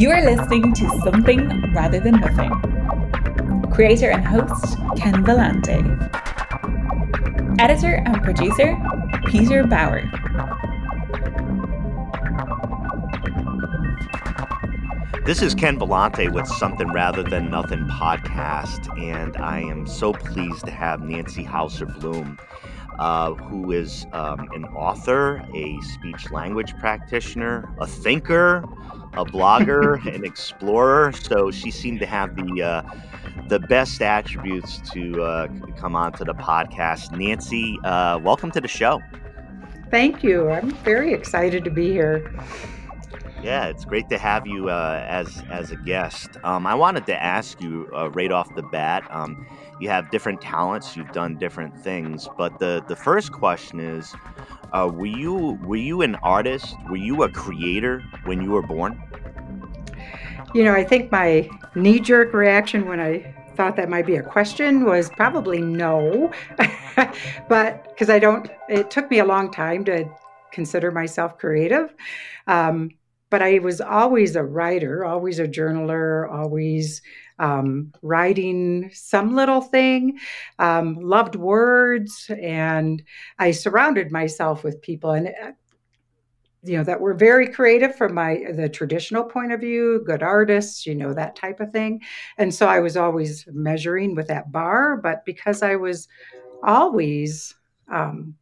You are listening to Something Rather Than Nothing. Creator and host Ken Vellante. Editor and producer Peter Bauer. This is Ken Vellante with Something Rather Than Nothing podcast, and I am so pleased to have Nancy Hauser Bloom, uh, who is um, an author, a speech language practitioner, a thinker, a blogger, an explorer. So she seemed to have the uh, the best attributes to uh, come onto the podcast. Nancy, uh, welcome to the show. Thank you. I'm very excited to be here. Yeah, it's great to have you uh, as as a guest. Um, I wanted to ask you uh, right off the bat. Um, you have different talents. You've done different things, but the the first question is: uh, Were you were you an artist? Were you a creator when you were born? You know, I think my knee jerk reaction when I thought that might be a question was probably no, but because I don't. It took me a long time to consider myself creative. Um, but I was always a writer, always a journaler, always um, writing some little thing. Um, loved words, and I surrounded myself with people, and uh, you know that were very creative from my the traditional point of view, good artists, you know that type of thing. And so I was always measuring with that bar, but because I was always um,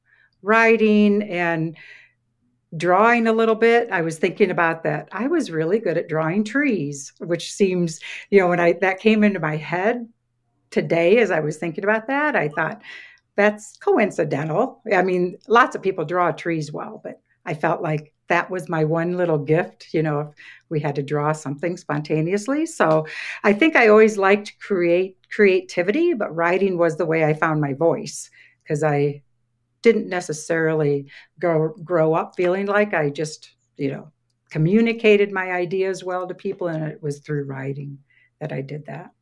writing and drawing a little bit. I was thinking about that. I was really good at drawing trees which seems you know when i that came into my head today as i was thinking about that i thought that's coincidental. I mean lots of people draw trees well but i felt like that was my one little gift you know if we had to draw something spontaneously. So i think i always liked create creativity but writing was the way i found my voice because i didn't necessarily grow grow up feeling like I just, you know, communicated my ideas well to people and it was through writing that I did that.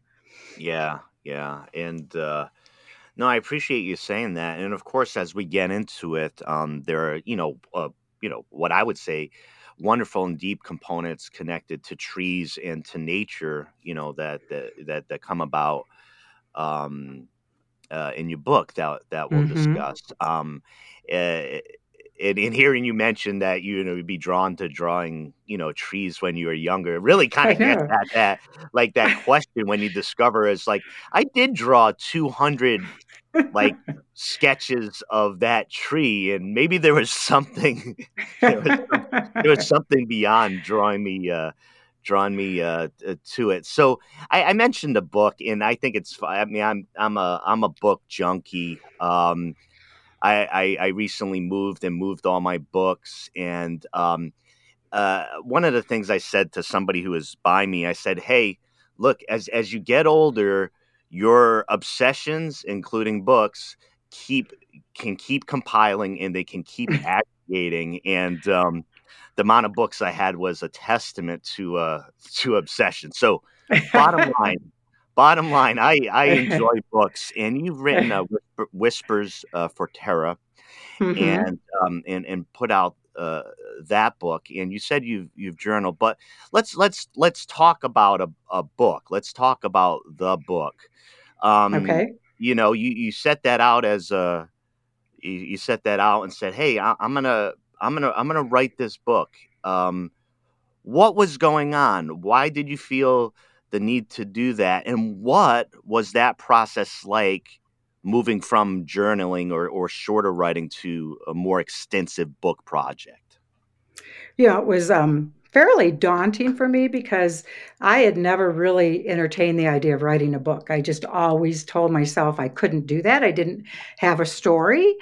Yeah, yeah. And uh no, I appreciate you saying that. And of course, as we get into it, um, there are, you know, uh, you know, what I would say, wonderful and deep components connected to trees and to nature. You know that that that, that come about um, uh, in your book that that we'll mm-hmm. discuss. Um, uh, and in hearing you mention that you know you'd be drawn to drawing you know trees when you were younger it really kind of gets at that like that question when you discover is like i did draw 200 like sketches of that tree and maybe there was something there, was, there was something beyond drawing me uh drawn me uh, to it. So I, I, mentioned the book, and I think it's. I mean, I'm I'm a I'm a book junkie. Um, I, I, I recently moved and moved all my books, and um, uh, one of the things I said to somebody who was by me, I said, "Hey, look, as as you get older, your obsessions, including books, keep can keep compiling, and they can keep aggregating, and." Um, the amount of books I had was a testament to uh, to obsession. So, bottom line, bottom line, I I enjoy books, and you've written uh, Whispers uh, for Terra, mm-hmm. and um, and and put out uh, that book. And you said you've you've journaled, but let's let's let's talk about a, a book. Let's talk about the book. Um, okay. You know, you you set that out as a you, you set that out and said, "Hey, I, I'm gonna I'm gonna I'm gonna write this book. Um, what was going on? Why did you feel the need to do that? And what was that process like moving from journaling or, or shorter writing to a more extensive book project? Yeah, it was um, fairly daunting for me because I had never really entertained the idea of writing a book. I just always told myself I couldn't do that. I didn't have a story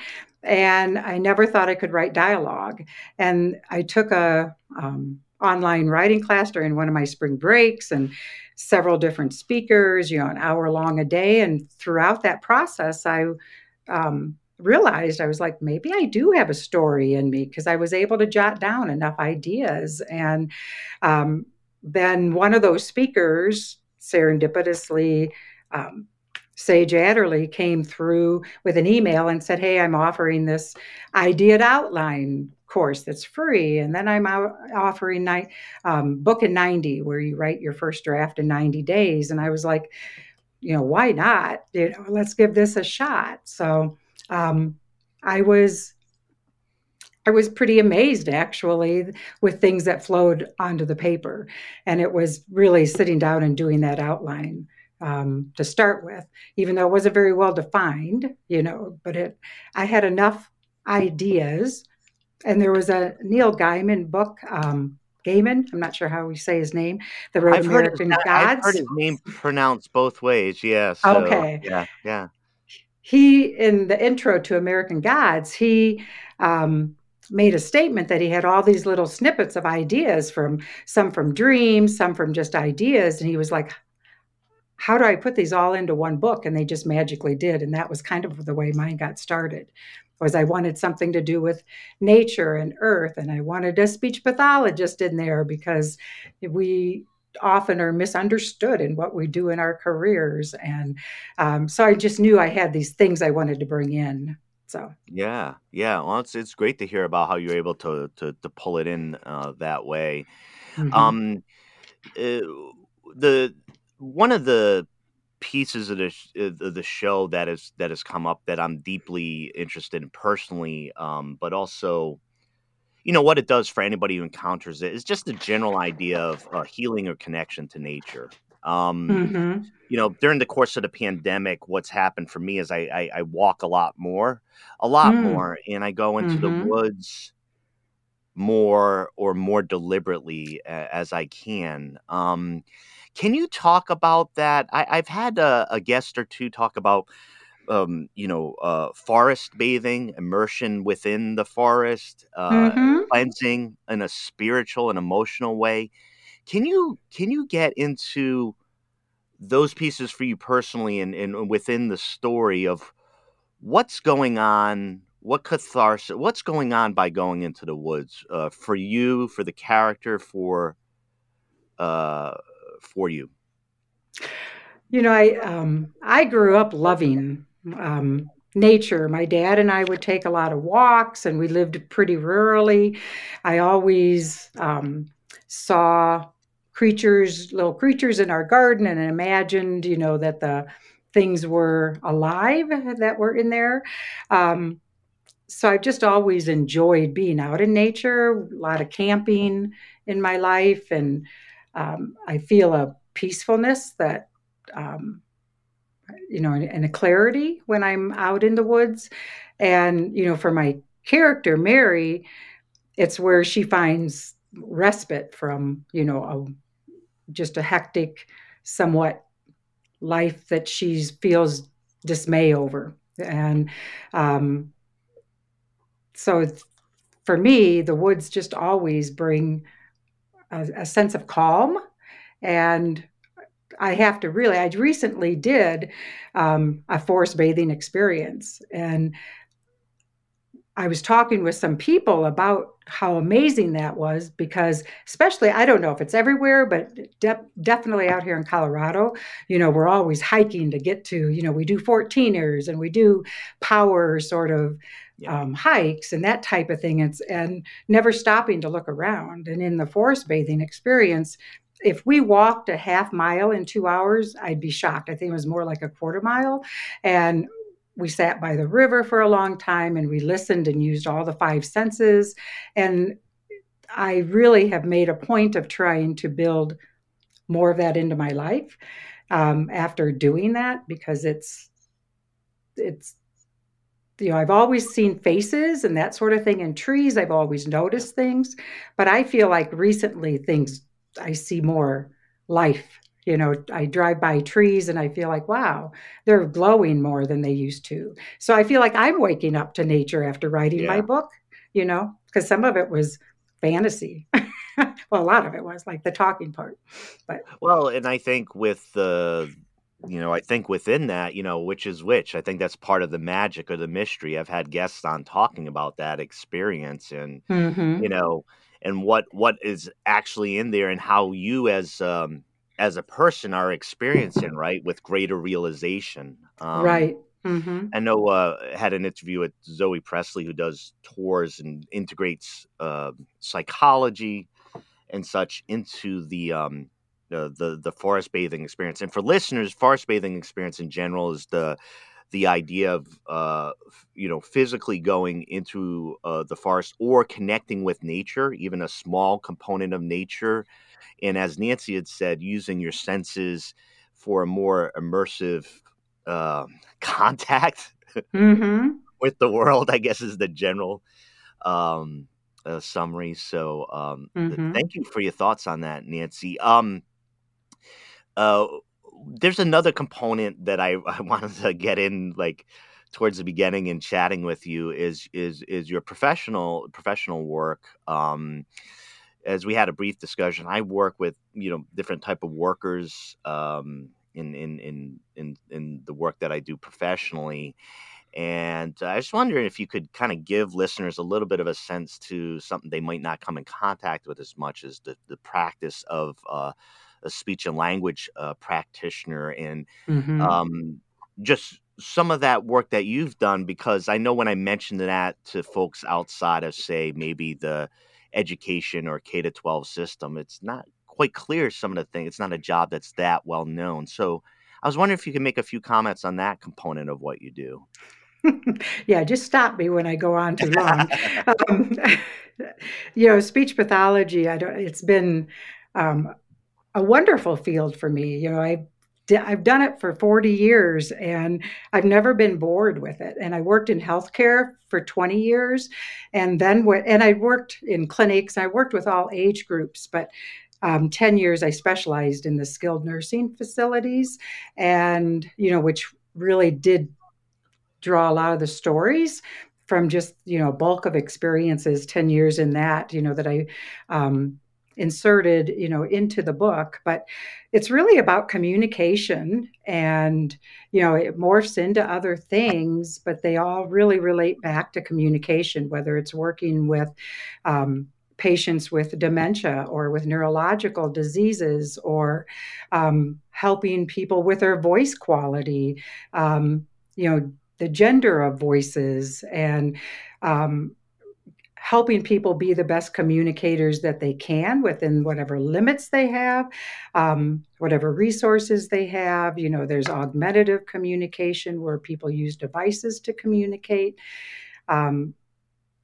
and I never thought I could write dialogue. And I took a um, online writing class during one of my spring breaks and several different speakers, you know, an hour long a day. And throughout that process, I um, realized I was like, maybe I do have a story in me because I was able to jot down enough ideas. And um, then one of those speakers serendipitously um, Sage Adderley came through with an email and said, Hey, I'm offering this idea outline course that's free, and then I'm offering night um, book in 90, where you write your first draft in 90 days. And I was like, you know, why not? You know, let's give this a shot. So um, I was I was pretty amazed actually with things that flowed onto the paper. And it was really sitting down and doing that outline um, to start with, even though it wasn't very well defined, you know, but it, I had enough ideas. And there was a Neil Gaiman book, um, Gaiman, I'm not sure how we say his name, The Road I've American heard his, Gods. I've heard his name pronounced both ways, yes. Yeah, so, okay. Yeah, yeah. He, in the intro to American Gods, he, um, made a statement that he had all these little snippets of ideas from some from dreams, some from just ideas. And he was like, how do I put these all into one book? And they just magically did. And that was kind of the way mine got started. Was I wanted something to do with nature and earth, and I wanted a speech pathologist in there because we often are misunderstood in what we do in our careers. And um, so I just knew I had these things I wanted to bring in. So yeah, yeah. Well, it's it's great to hear about how you're able to to, to pull it in uh, that way. Mm-hmm. Um, uh, the one of the pieces of the of the show that is that has come up that I'm deeply interested in personally, um, but also, you know, what it does for anybody who encounters it is just the general idea of uh, healing or connection to nature. Um, mm-hmm. You know, during the course of the pandemic, what's happened for me is I I, I walk a lot more, a lot mm. more, and I go into mm-hmm. the woods more or more deliberately as I can. Um, can you talk about that? I, have had a, a, guest or two talk about, um, you know, uh, forest bathing, immersion within the forest, uh, mm-hmm. cleansing in a spiritual and emotional way. Can you can you get into those pieces for you personally and, and within the story of what's going on what catharsis what's going on by going into the woods uh, for you for the character for uh, for you? You know i um, i grew up loving um, nature. My dad and i would take a lot of walks and we lived pretty rurally. I always um, saw creatures, little creatures in our garden, and imagined, you know, that the things were alive that were in there. Um, so I've just always enjoyed being out in nature, a lot of camping in my life, and um, I feel a peacefulness that, um, you know, and, and a clarity when I'm out in the woods. And, you know, for my character, Mary, it's where she finds respite from, you know, a just a hectic, somewhat life that she feels dismay over. And um, so for me, the woods just always bring a, a sense of calm. And I have to really, I recently did um, a forest bathing experience. And I was talking with some people about how amazing that was because, especially, I don't know if it's everywhere, but de- definitely out here in Colorado, you know, we're always hiking to get to, you know, we do 14ers and we do power sort of yeah. um, hikes and that type of thing. It's, and never stopping to look around. And in the forest bathing experience, if we walked a half mile in two hours, I'd be shocked. I think it was more like a quarter mile. And we sat by the river for a long time and we listened and used all the five senses. And I really have made a point of trying to build more of that into my life um, after doing that because it's it's you know i've always seen faces and that sort of thing in trees i've always noticed things but i feel like recently things i see more life you know i drive by trees and i feel like wow they're glowing more than they used to so i feel like i'm waking up to nature after writing yeah. my book you know because some of it was fantasy well a lot of it was like the talking part but well and i think with the you know i think within that you know which is which i think that's part of the magic or the mystery i've had guests on talking about that experience and mm-hmm. you know and what what is actually in there and how you as um as a person are experiencing right with greater realization um, right mm-hmm. I know uh, had an interview with Zoe Presley, who does tours and integrates uh, psychology and such into the um, the, the the forest bathing experience. And for listeners, forest bathing experience in general is the the idea of uh, you know physically going into uh, the forest or connecting with nature, even a small component of nature, and as Nancy had said, using your senses for a more immersive uh, contact mm-hmm. with the world. I guess is the general um, uh, summary. So, um, mm-hmm. th- thank you for your thoughts on that, Nancy. Um, uh, there's another component that I, I wanted to get in, like towards the beginning and chatting with you is is is your professional professional work. Um, as we had a brief discussion, I work with you know different type of workers um, in, in in in in the work that I do professionally, and I was wondering if you could kind of give listeners a little bit of a sense to something they might not come in contact with as much as the the practice of uh, a speech and language uh, practitioner and mm-hmm. um, just some of that work that you've done because I know when I mentioned that to folks outside of say maybe the education or K to 12 system it's not quite clear some of the things it's not a job that's that well known so I was wondering if you could make a few comments on that component of what you do yeah, just stop me when I go on too long. um, you know, speech pathology. I don't. It's been um, a wonderful field for me. You know, I I've done it for 40 years and I've never been bored with it. And I worked in healthcare for 20 years and then what and I worked in clinics. I worked with all age groups, but um, 10 years I specialized in the skilled nursing facilities and, you know, which really did draw a lot of the stories from just, you know, bulk of experiences, 10 years in that, you know, that I, um, inserted you know into the book but it's really about communication and you know it morphs into other things but they all really relate back to communication whether it's working with um, patients with dementia or with neurological diseases or um, helping people with their voice quality um, you know the gender of voices and um, helping people be the best communicators that they can within whatever limits they have, um, whatever resources they have. You know, there's augmentative communication where people use devices to communicate. Um,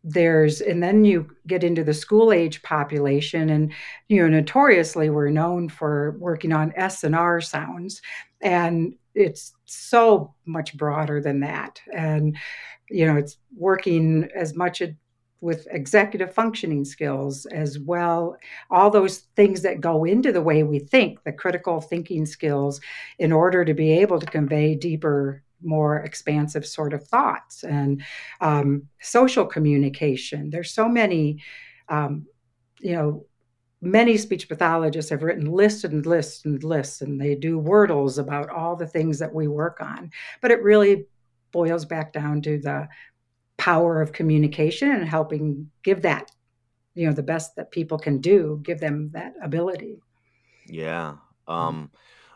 there's and then you get into the school age population and you know notoriously we're known for working on s and r sounds and it's so much broader than that and you know it's working as much with executive functioning skills as well. All those things that go into the way we think the critical thinking skills in order to be able to convey deeper more expansive sort of thoughts and um, social communication. There's so many um, you know many speech pathologists have written lists and lists and lists and they do wordles about all the things that we work on. But it really boils back down to the power of communication and helping give that you know the best that people can do give them that ability. Yeah um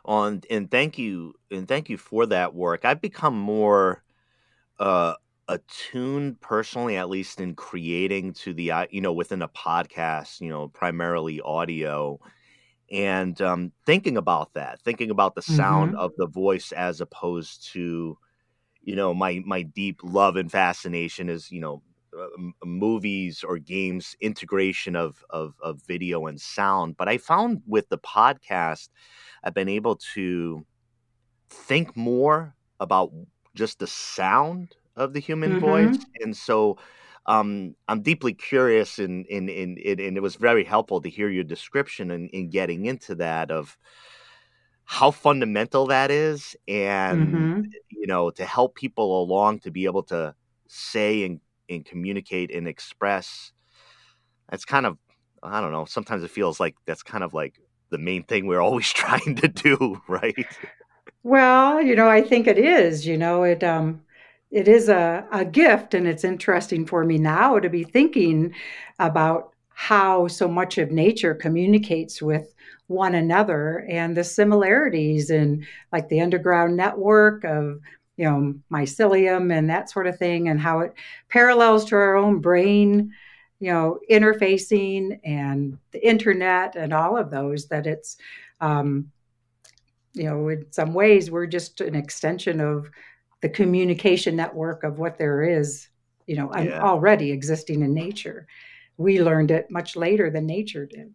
on and thank you and thank you for that work. I've become more uh attuned personally at least in creating to the uh, you know within a podcast you know primarily audio and um thinking about that thinking about the sound mm-hmm. of the voice as opposed to you know my my deep love and fascination is you know uh, movies or games integration of, of of video and sound but i found with the podcast i've been able to think more about just the sound of the human mm-hmm. voice and so um, I'm deeply curious, and in, in, in, and it was very helpful to hear your description and in, in getting into that of how fundamental that is and mm-hmm. you know to help people along to be able to say and, and communicate and express that's kind of i don't know sometimes it feels like that's kind of like the main thing we're always trying to do right well you know i think it is you know it um it is a, a gift and it's interesting for me now to be thinking about how so much of nature communicates with one another and the similarities in like the underground network of you know, mycelium and that sort of thing, and how it parallels to our own brain, you know, interfacing and the internet and all of those, that it's, um, you know, in some ways, we're just an extension of the communication network of what there is, you know, yeah. already existing in nature. We learned it much later than nature did.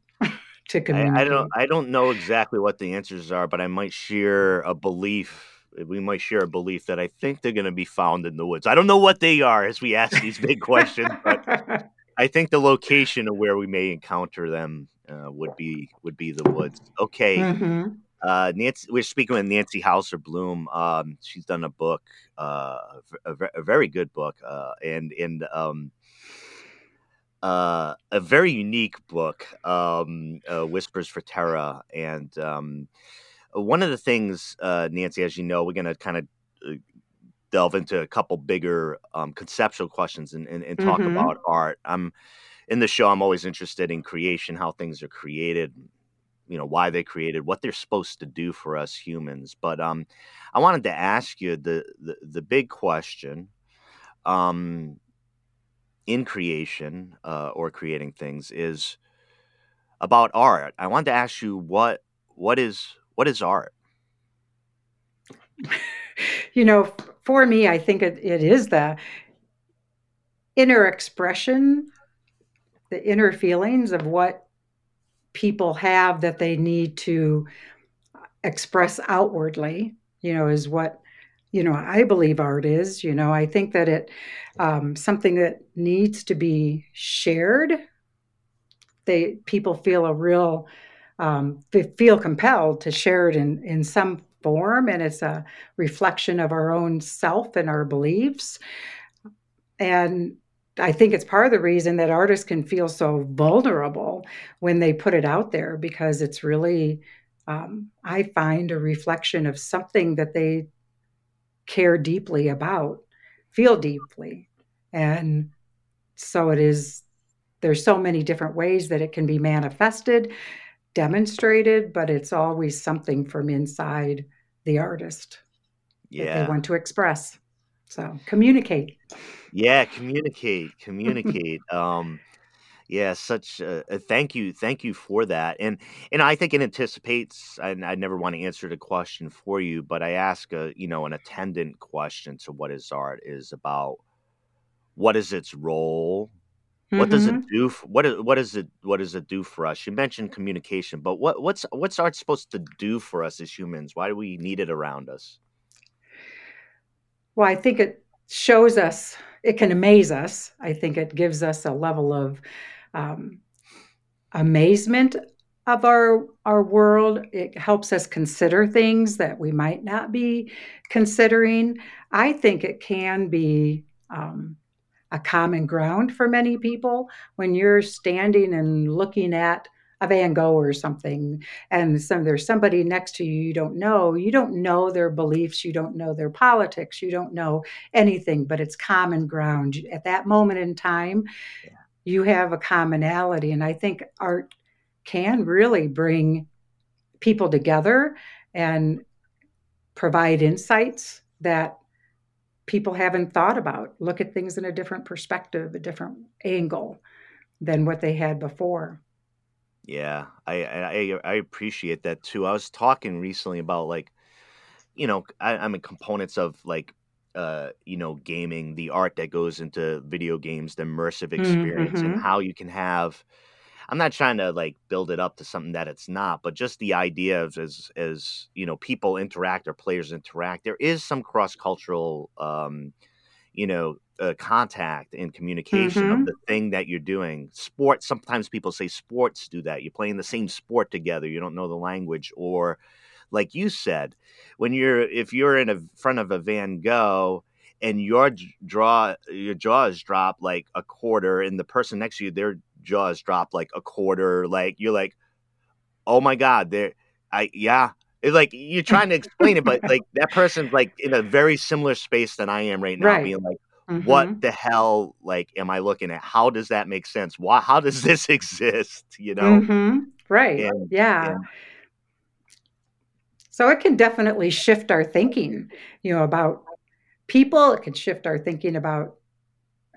I, I, don't I don't know exactly what the answers are, but I might share a belief we might share a belief that I think they're going to be found in the woods. I don't know what they are as we ask these big questions, but I think the location of where we may encounter them uh, would be would be the woods. Okay. Mm-hmm. Uh, Nancy, we're speaking with Nancy Hauser Bloom. Um, she's done a book, uh, a, a, very good book, uh, and and um, uh, a very unique book, um, uh, Whispers for Terra, and um, one of the things, uh, Nancy, as you know, we're going to kind of uh, delve into a couple bigger um, conceptual questions and, and, and talk mm-hmm. about art. I'm in the show. I'm always interested in creation, how things are created, you know, why they created, what they're supposed to do for us humans. But um, I wanted to ask you the the, the big question. Um, in creation uh, or creating things is about art. I wanted to ask you what what is what is art? you know, for me, I think it, it is the inner expression, the inner feelings of what people have that they need to express outwardly, you know, is what you know i believe art is you know i think that it um, something that needs to be shared they people feel a real um, feel compelled to share it in, in some form, and it's a reflection of our own self and our beliefs. And I think it's part of the reason that artists can feel so vulnerable when they put it out there because it's really, um, I find, a reflection of something that they care deeply about, feel deeply. And so it is, there's so many different ways that it can be manifested demonstrated, but it's always something from inside the artist yeah. that they want to express. So communicate. Yeah, communicate, communicate. um, yeah, such a, a, thank you, thank you for that. And and I think it anticipates. And I never want to answer the question for you, but I ask a you know an attendant question to what is art is about. What is its role? What mm-hmm. does it mm-hmm. do? For, what is what is it? What does it do for us? You mentioned communication, but what what's what's art supposed to do for us as humans? Why do we need it around us? Well, I think it shows us. It can amaze us. I think it gives us a level of um, amazement of our our world. It helps us consider things that we might not be considering. I think it can be. Um, a common ground for many people when you're standing and looking at a Van Gogh or something, and some there's somebody next to you you don't know. You don't know their beliefs. You don't know their politics. You don't know anything, but it's common ground at that moment in time. Yeah. You have a commonality, and I think art can really bring people together and provide insights that people haven't thought about. Look at things in a different perspective, a different angle than what they had before. Yeah, I I, I appreciate that too. I was talking recently about like, you know, I, I'm in components of like uh, you know, gaming, the art that goes into video games, the immersive experience, mm-hmm. and how you can have I'm not trying to like build it up to something that it's not, but just the idea of as as you know people interact or players interact, there is some cross cultural, um, you know, uh, contact and communication mm-hmm. of the thing that you're doing. Sports. Sometimes people say sports do that. You're playing the same sport together. You don't know the language, or like you said, when you're if you're in a front of a Van Gogh and your draw your jaws drop like a quarter and the person next to you their jaws drop like a quarter. Like you're like, oh my god, there. I yeah. It's like you're trying to explain it, but like that person's like in a very similar space than I am right now, right. being like, mm-hmm. what the hell like am I looking at? How does that make sense? Why how does this exist? You know? Mm-hmm. Right. And, yeah. And, so it can definitely shift our thinking, you know, about people. It can shift our thinking about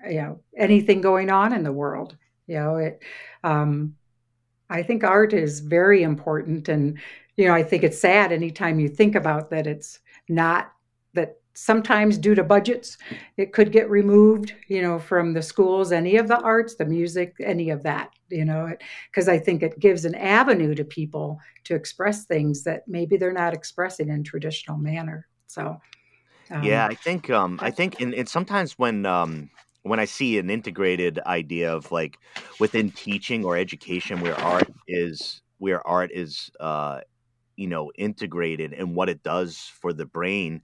you know anything going on in the world. You know, it. Um, I think art is very important, and you know, I think it's sad anytime you think about that. It's not that sometimes due to budgets it could get removed you know from the schools any of the arts the music any of that you know because i think it gives an avenue to people to express things that maybe they're not expressing in traditional manner so um, yeah i think um i think and, and sometimes when um when i see an integrated idea of like within teaching or education where art is where art is uh you know integrated and what it does for the brain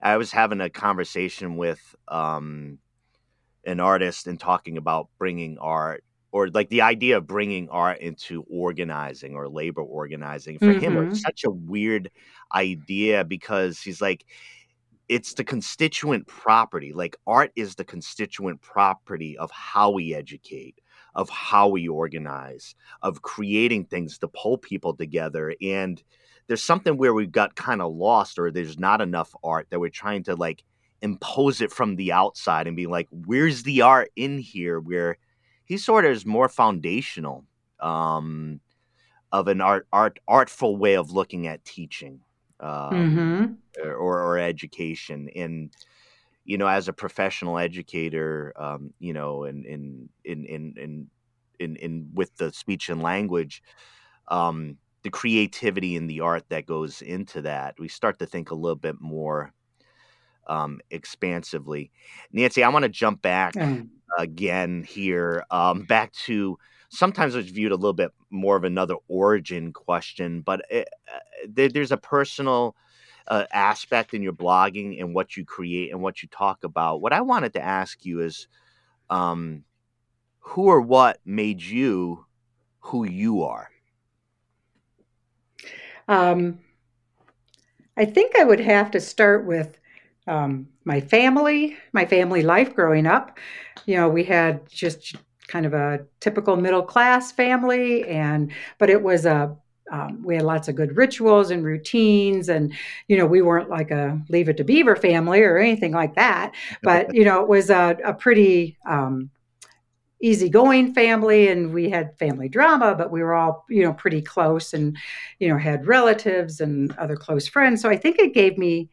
I was having a conversation with um, an artist and talking about bringing art or like the idea of bringing art into organizing or labor organizing for mm-hmm. him was such a weird idea because he's like it's the constituent property like art is the constituent property of how we educate of how we organize of creating things to pull people together and there's something where we've got kind of lost or there's not enough art that we're trying to like impose it from the outside and be like where's the art in here where he sort of is more foundational um, of an art art artful way of looking at teaching um, mm-hmm. or, or education and you know as a professional educator um, you know in in in in in in, in with the speech and language um, the creativity and the art that goes into that, we start to think a little bit more um, expansively. Nancy, I want to jump back mm. again here, um, back to sometimes it's viewed a little bit more of another origin question, but it, uh, there, there's a personal uh, aspect in your blogging and what you create and what you talk about. What I wanted to ask you is um, who or what made you who you are? Um, I think I would have to start with um, my family, my family life growing up. You know, we had just kind of a typical middle class family, and but it was a um, we had lots of good rituals and routines and you know we weren't like a leave it to beaver family or anything like that but you know it was a, a pretty um, easygoing family and we had family drama but we were all you know pretty close and you know had relatives and other close friends. So i think it gave me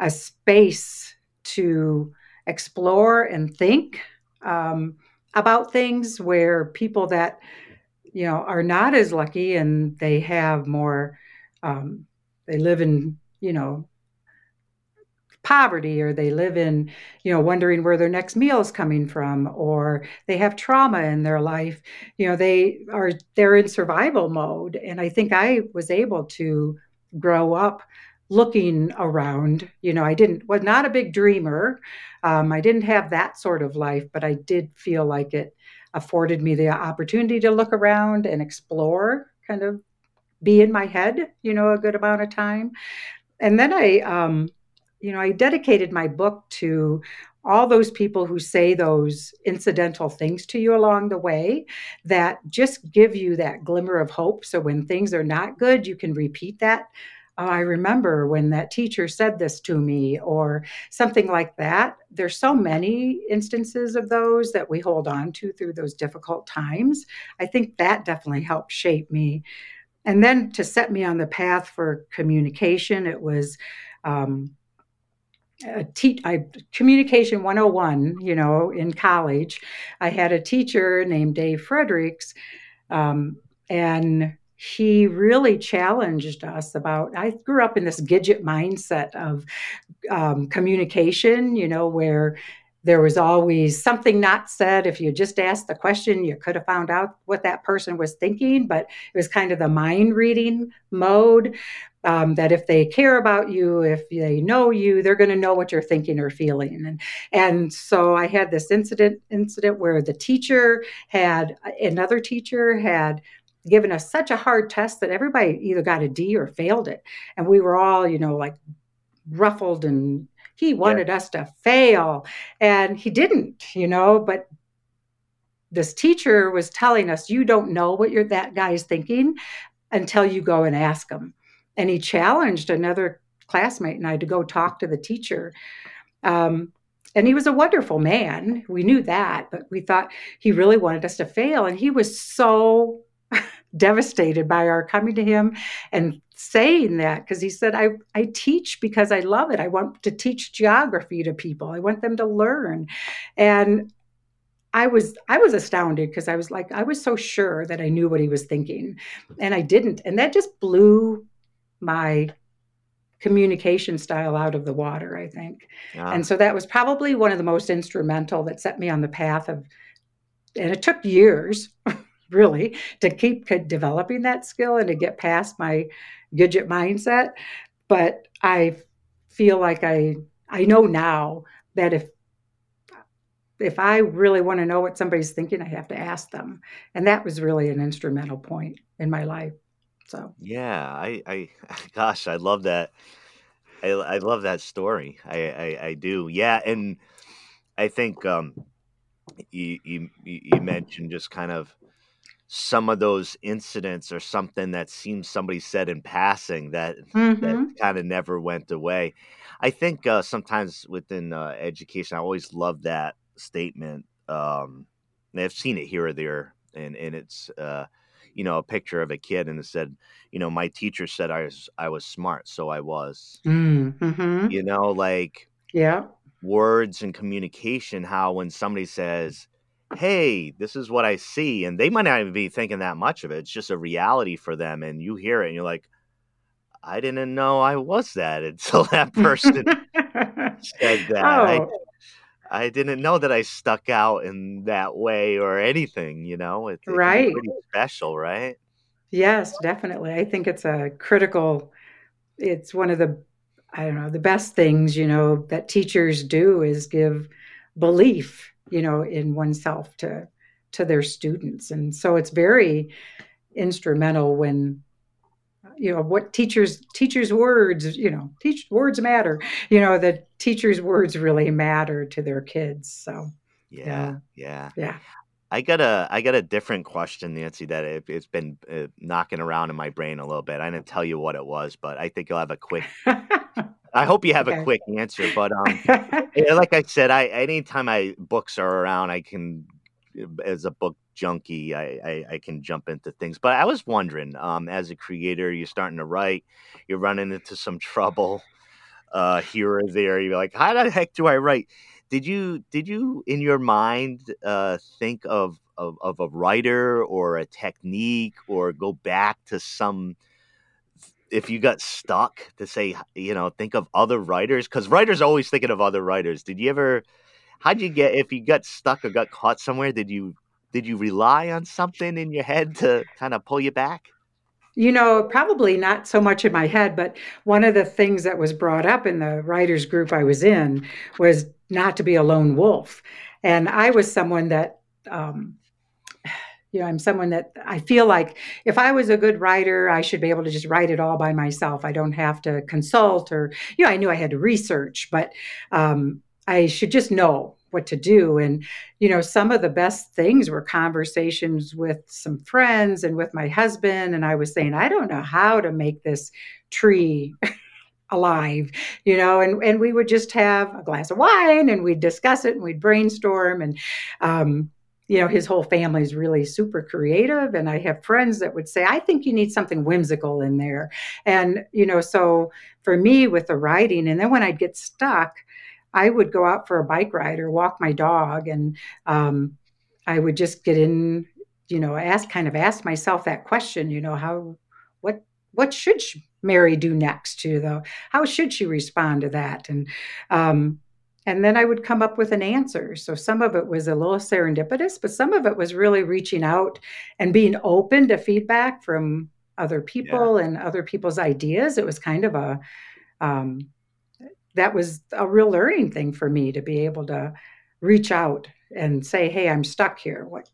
a space to explore and think um, about things where people that you know are not as lucky and they have more um, they live in you know poverty or they live in you know wondering where their next meal is coming from or they have trauma in their life you know they are they're in survival mode. And i think i was able to grow up looking around. You know i didn't was not a big dreamer. Um, i didn't have that sort of life but i did feel like it afforded me the opportunity to look around and explore kind of be in my head you know a good amount of time. And then i um, you know, I dedicated my book to all those people who say those incidental things to you along the way that just give you that glimmer of hope. So when things are not good, you can repeat that. Oh, I remember when that teacher said this to me, or something like that. There's so many instances of those that we hold on to through those difficult times. I think that definitely helped shape me. And then to set me on the path for communication, it was um, a te- I, communication 101 you know in college. I had a teacher named dave fredericks um, and he really challenged us about i grew up in this gidget mindset of um, communication you know where there was always something not said. If you just asked the question, you could have found out what that person was thinking, but it was kind of the mind reading mode. Um, that if they care about you, if they know you, they're going to know what you're thinking or feeling. And and so I had this incident incident where the teacher had another teacher had given us such a hard test that everybody either got a D or failed it, and we were all you know like ruffled and he wanted yeah. us to fail, and he didn't, you know, but this teacher was telling us, you don't know what you're, that guy's thinking until you go and ask him. And he challenged another classmate and I to go talk to the teacher. Um, and he was a wonderful man. We knew that, but we thought he really wanted us to fail. And he was so devastated by our coming to him and saying that because he said, I, I teach because I love it. I want to teach geography to people. I want them to learn. And I was I was astounded because I was like I was so sure that I knew what he was thinking and I didn't and that just blew my communication style out of the water I think. Yeah. And so that was probably one of the most instrumental that set me on the path of and it took years really to keep developing that skill and to get past my Gidget mindset but I feel like I I know now that if if I really want to know what somebody's thinking, I have to ask them. And that was really an instrumental point in my life. So yeah, I, I gosh, I love that. I, I love that story. I, I, I do. Yeah, and I think um, you, you you mentioned just kind of some of those incidents or something that seems somebody said in passing that mm-hmm. that kind of never went away. I think uh, sometimes within uh, education, I always love that statement. Um, I've seen it here or there, and and it's uh, you know a picture of a kid, and it said, you know, my teacher said I was I was smart, so I was. Mm-hmm. You know, like yeah, words and communication. How when somebody says, "Hey, this is what I see," and they might not even be thinking that much of it. It's just a reality for them, and you hear it, and you're like. I didn't know I was that until that person said that. Oh. I, I didn't know that I stuck out in that way or anything, you know. It, right. pretty special, right? Yes, definitely. I think it's a critical it's one of the I don't know, the best things, you know, that teachers do is give belief, you know, in oneself to to their students. And so it's very instrumental when you know what teachers teachers words you know teach words matter you know the teachers words really matter to their kids so yeah yeah yeah I got a I got a different question, Nancy. That it, has been uh, knocking around in my brain a little bit. I didn't tell you what it was, but I think you'll have a quick. I hope you have okay. a quick answer. But um, like I said, I anytime I books are around, I can as a book junkie, I, I, I can jump into things. But I was wondering, um, as a creator, you're starting to write, you're running into some trouble uh, here or there. You're like, how the heck do I write? Did you did you in your mind uh, think of, of of a writer or a technique or go back to some if you got stuck to say you know think of other writers because writers are always thinking of other writers. Did you ever how'd you get if you got stuck or got caught somewhere did you did you rely on something in your head to kind of pull you back? You know probably not so much in my head but one of the things that was brought up in the writers group i was in was not to be a lone wolf. And i was someone that um, you know i'm someone that i feel like if i was a good writer i should be able to just write it all by myself i don't have to consult or you know i knew i had to research but um, I should just know what to do. And, you know, some of the best things were conversations with some friends and with my husband. And I was saying, I don't know how to make this tree alive, you know, and, and we would just have a glass of wine and we'd discuss it and we'd brainstorm. And, um, you know, his whole family is really super creative. And I have friends that would say, I think you need something whimsical in there. And, you know, so for me with the writing, and then when I'd get stuck, I would go out for a bike ride or walk my dog, and um, I would just get in, you know, ask kind of ask myself that question, you know, how what what should Mary do next to the how should she respond to that and um, and then I would come up with an answer. So some of it was a little serendipitous, but some of it was really reaching out and being open to feedback from other people yeah. and other people's ideas. It was kind of a um, that was a real learning thing for me to be able to reach out and say, "Hey, I'm stuck here. What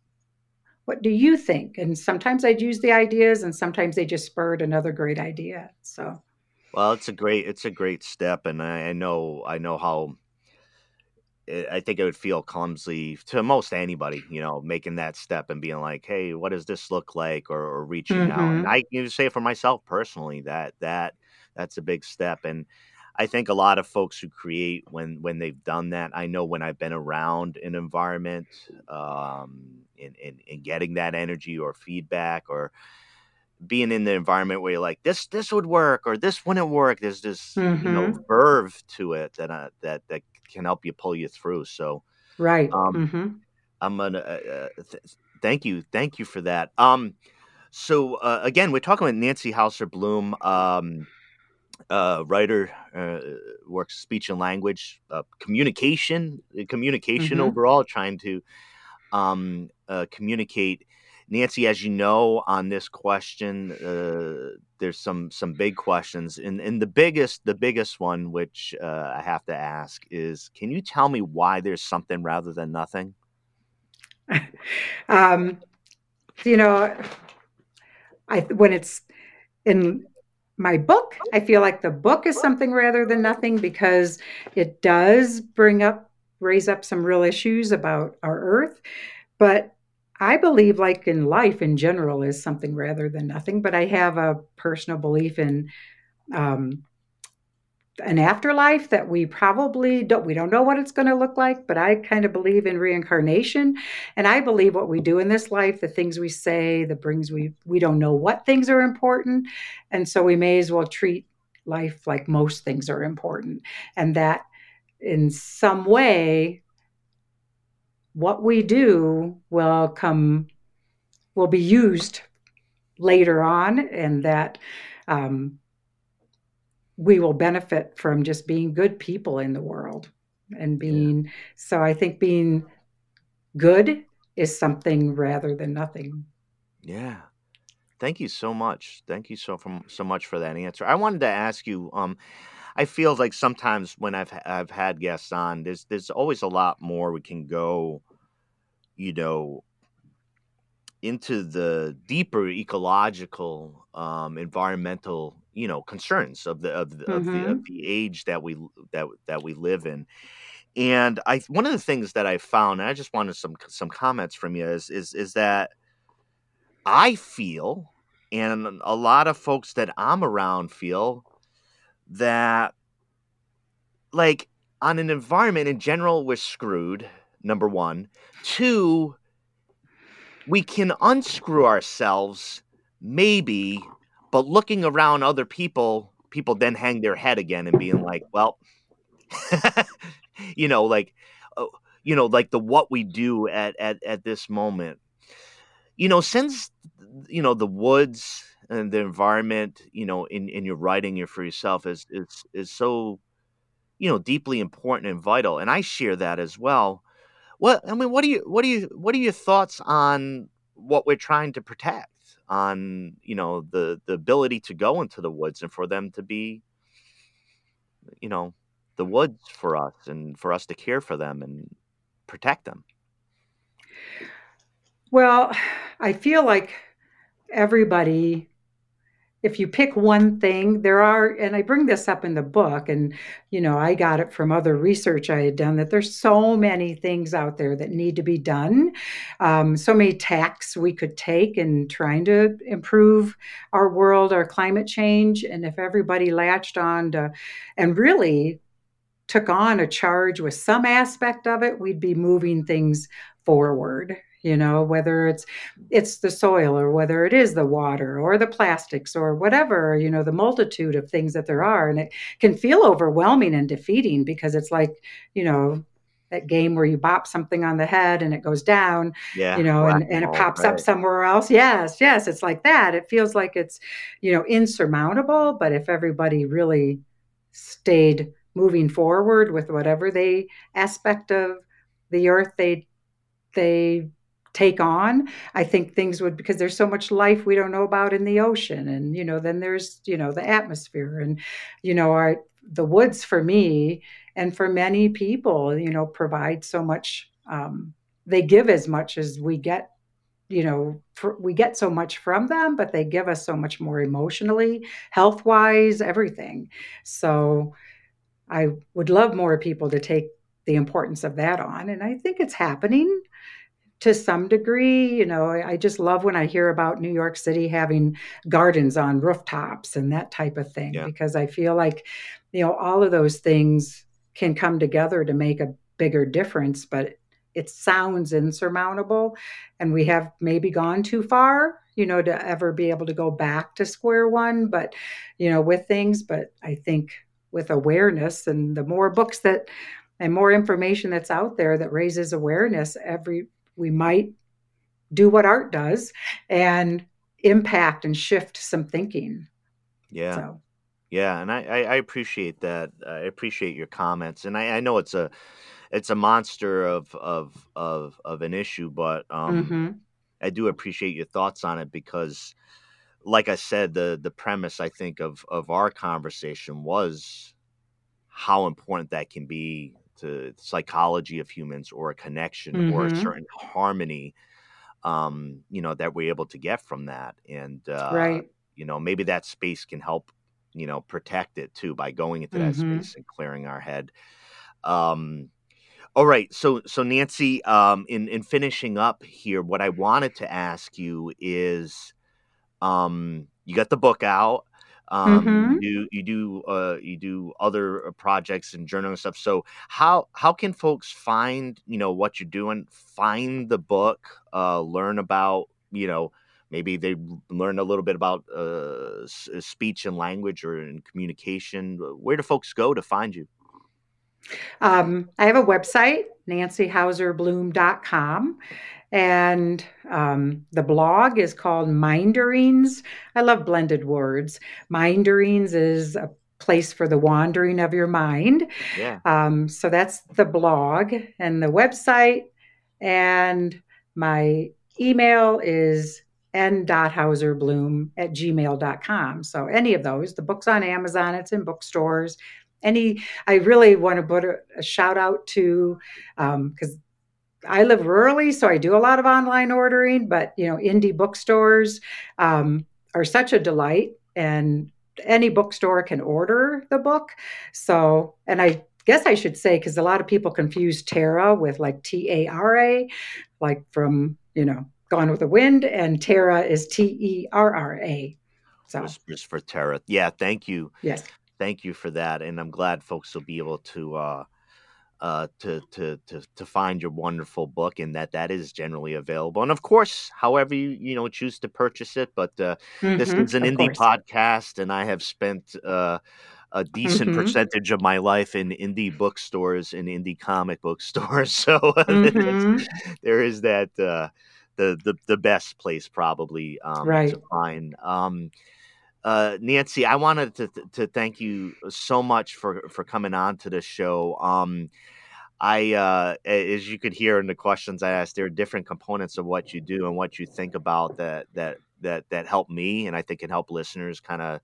what do you think?" And sometimes I'd use the ideas, and sometimes they just spurred another great idea. So, well, it's a great it's a great step, and I, I know I know how. I think it would feel clumsy to most anybody, you know, making that step and being like, "Hey, what does this look like?" or, or reaching mm-hmm. out. And mm-hmm. I can say for myself personally that that that's a big step, and I think a lot of folks who create when when they've done that, I know when I've been around an environment, um, in, in, in getting that energy or feedback or being in the environment where you're like this this would work or this wouldn't work there's this mm-hmm. you know mm-hmm. verve to it that uh, that that can help you pull you through so right um, mm-hmm. i'm gonna uh, uh, th- thank you thank you for that um so uh, again we're talking with nancy hauser bloom um uh, writer, uh, works speech and language, uh, communication, communication mm-hmm. overall, trying to um, uh, communicate. Nancy, as you know, on this question, uh, there's some some big questions, and and the biggest the biggest one, which uh, I have to ask, is can you tell me why there's something rather than nothing? um, you know, I when it's in my book, I feel like the book is something rather than nothing because it does bring up raise up some real issues about our earth. But I believe, like in life in general, is something rather than nothing. But I have a personal belief in um, an afterlife that we probably don't we don't know what it's going to look like but i kind of believe in reincarnation and i believe what we do in this life the things we say the brings we we don't know what things are important and so we may as well treat life like most things are important and that in some way, what we do will come, will be used later on, and that um, we will benefit from just being good people in the world and being. Yeah. So I think being good is something rather than nothing. Yeah. Thank you so much. Thank you so from so much for that answer. I wanted to ask you, um, I feel like sometimes when I've I've had guests on, there's there's always a lot more we can go, you know, into the deeper ecological, um, environmental, you know, concerns of the of the, mm-hmm. of the of the age that we that that we live in. And I one of the things that I found, and I just wanted some some comments from you, is is is that I feel, and a lot of folks that I'm around feel that like on an environment in general we're screwed number one. Two we can unscrew ourselves maybe but looking around other people people then hang their head again and being like well you know like uh, you know like the what we do at at at this moment. You know since you know the woods and the environment, you know, in, in your writing your for yourself is is is so, you know, deeply important and vital. And I share that as well. What I mean, what do you what do you what are your thoughts on what we're trying to protect? On you know the the ability to go into the woods and for them to be, you know, the woods for us and for us to care for them and protect them. Well, I feel like everybody if you pick one thing, there are, and I bring this up in the book, and you know, I got it from other research I had done that there's so many things out there that need to be done, um, so many tacks we could take in trying to improve our world, our climate change, and if everybody latched on to, and really took on a charge with some aspect of it, we'd be moving things forward you know whether it's it's the soil or whether it is the water or the plastics or whatever you know the multitude of things that there are. And it can feel overwhelming and defeating because it's like you know that game where you bop something on the head and it goes down yeah you know and, and it pops right. up somewhere else. Yes yes it's like that. It feels like it's you know insurmountable but if everybody really stayed moving forward with whatever they aspect of the earth they they take on i think things would because there's so much life we don't know about in the ocean and you know then there's you know the atmosphere and you know our the woods for me and for many people you know provide so much um, they give as much as we get you know we get so much from them but they give us so much more emotionally health wise everything. So i would love more people to take the importance of that on and i think it's happening to some degree. You know, I just love when I hear about New York City having gardens on rooftops and that type of thing yeah. because I feel like, you know, all of those things can come together to make a bigger difference, but it sounds insurmountable. And we have maybe gone too far, you know, to ever be able to go back to square one, but, you know, with things. But I think with awareness and the more books that and more information that's out there that raises awareness, every we might do what art does and impact and shift some thinking. Yeah. So. Yeah, and I, I, appreciate that. I appreciate your comments, and I, I know it's a it's a monster of of of of an issue, but um, mm-hmm. I do appreciate your thoughts on it because, like I said, the the premise I think of of our conversation was how important that can be to psychology of humans or a connection mm-hmm. or a mm-hmm. certain harmony um you know that we're able to get from that and uh right you know maybe that space can help you know protect it too by going into that mm-hmm. space and clearing our head um all right so so nancy um in in finishing up here what i wanted to ask you is um you got the book out um, mm-hmm. you you do uh, you do other uh, projects and journaling stuff. So how how can folks find you know what you're doing? Find the book, uh, learn about you know maybe they learn a little bit about uh, uh, speech and language or in communication. Where do folks go to find you? Um, I have a website, nancyhauserbloom.com. And um, the blog is called Minderings. I love blended words. Minderings is a place for the wandering of your mind. Yeah. Um, so that's the blog and the website. And my email is n.hauserbloom at gmail.com. So any of those, the book's on Amazon, it's in bookstores. Any, I really want to put a, a shout out to, because um, I live rurally, so I do a lot of online ordering, but you know, indie bookstores um, are such a delight, and any bookstore can order the book. So, and I guess I should say because a lot of people confuse Tara with like T A R A, like from you know Gone with the Wind, and Terra is T E R R A. So Whispers for Terra. Yeah, thank you. Yes, thank you for that, and I'm glad folks will be able to. Uh, uh, to to to to find your wonderful book, and that that is generally available. And of course, however you you know choose to purchase it. But uh, mm-hmm, this is an indie course. podcast, and I have spent. Uh, a decent mm-hmm. percentage of my life in indie bookstores and indie comic book stores. So mm-hmm. there is that uh, the, the the best place probably um, right. to find. Um, uh, Nancy, I wanted to to thank you so much for for coming on to the show. Um, I, uh, as you could hear in the questions I asked, there are different components of what you do and what you think about that that that that help me, and I think can help listeners kind of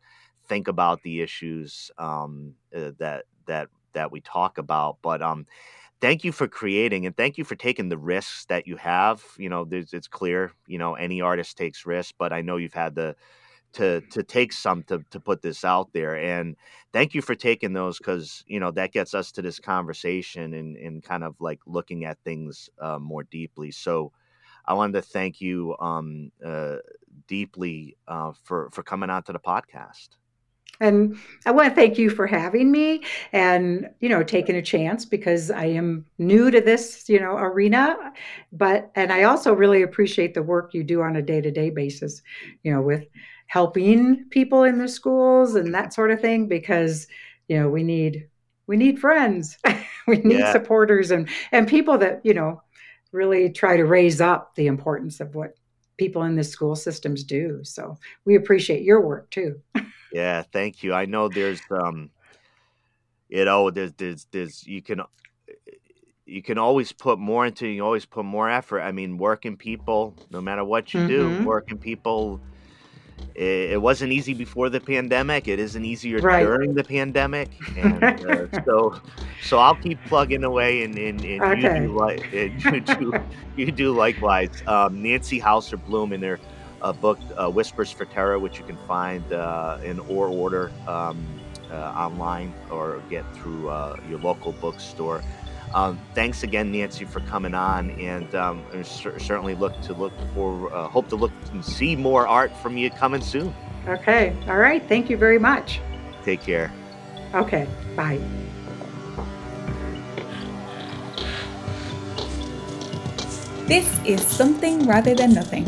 think about the issues um, uh, that that that we talk about. But um, thank you for creating and thank you for taking the risks that you have. You know, it's clear. You know, any artist takes risks, but I know you've had the to to take some to to put this out there and thank you for taking those because you know that gets us to this conversation and and kind of like looking at things uh, more deeply so i wanted to thank you um uh, deeply uh, for for coming on to the podcast and I want to thank you for having me and, you know, taking a chance because I am new to this, you know, arena. But, and I also really appreciate the work you do on a day to day basis, you know, with helping people in the schools and that sort of thing because you know we need we need friends. We need yeah. supporters and and people that you know really try to raise up the importance of what people in the school systems do. So we appreciate your work too. Yeah thank you. I know there's um you know there's there's there's you can you can always put more into you always put more effort. I mean working people no matter what you mm-hmm. do working people it, wasn't easy before the pandemic. It isn't easier right. during the pandemic, and uh, so so I'll keep plugging away, and, and, and okay. you do like you do you do likewise. Um, Nancy Hauser Bloom in their uh, book uh, Whispers for Terra, which you can find uh, in or order um, uh, online or get through uh, your local bookstore. Um, thanks again, Nancy, for coming on, and um, certainly look to look for, uh, hope to look and see more art from you coming soon. Okay. All right. Thank you very much. Take care. Okay. Bye. This is Something Rather Than Nothing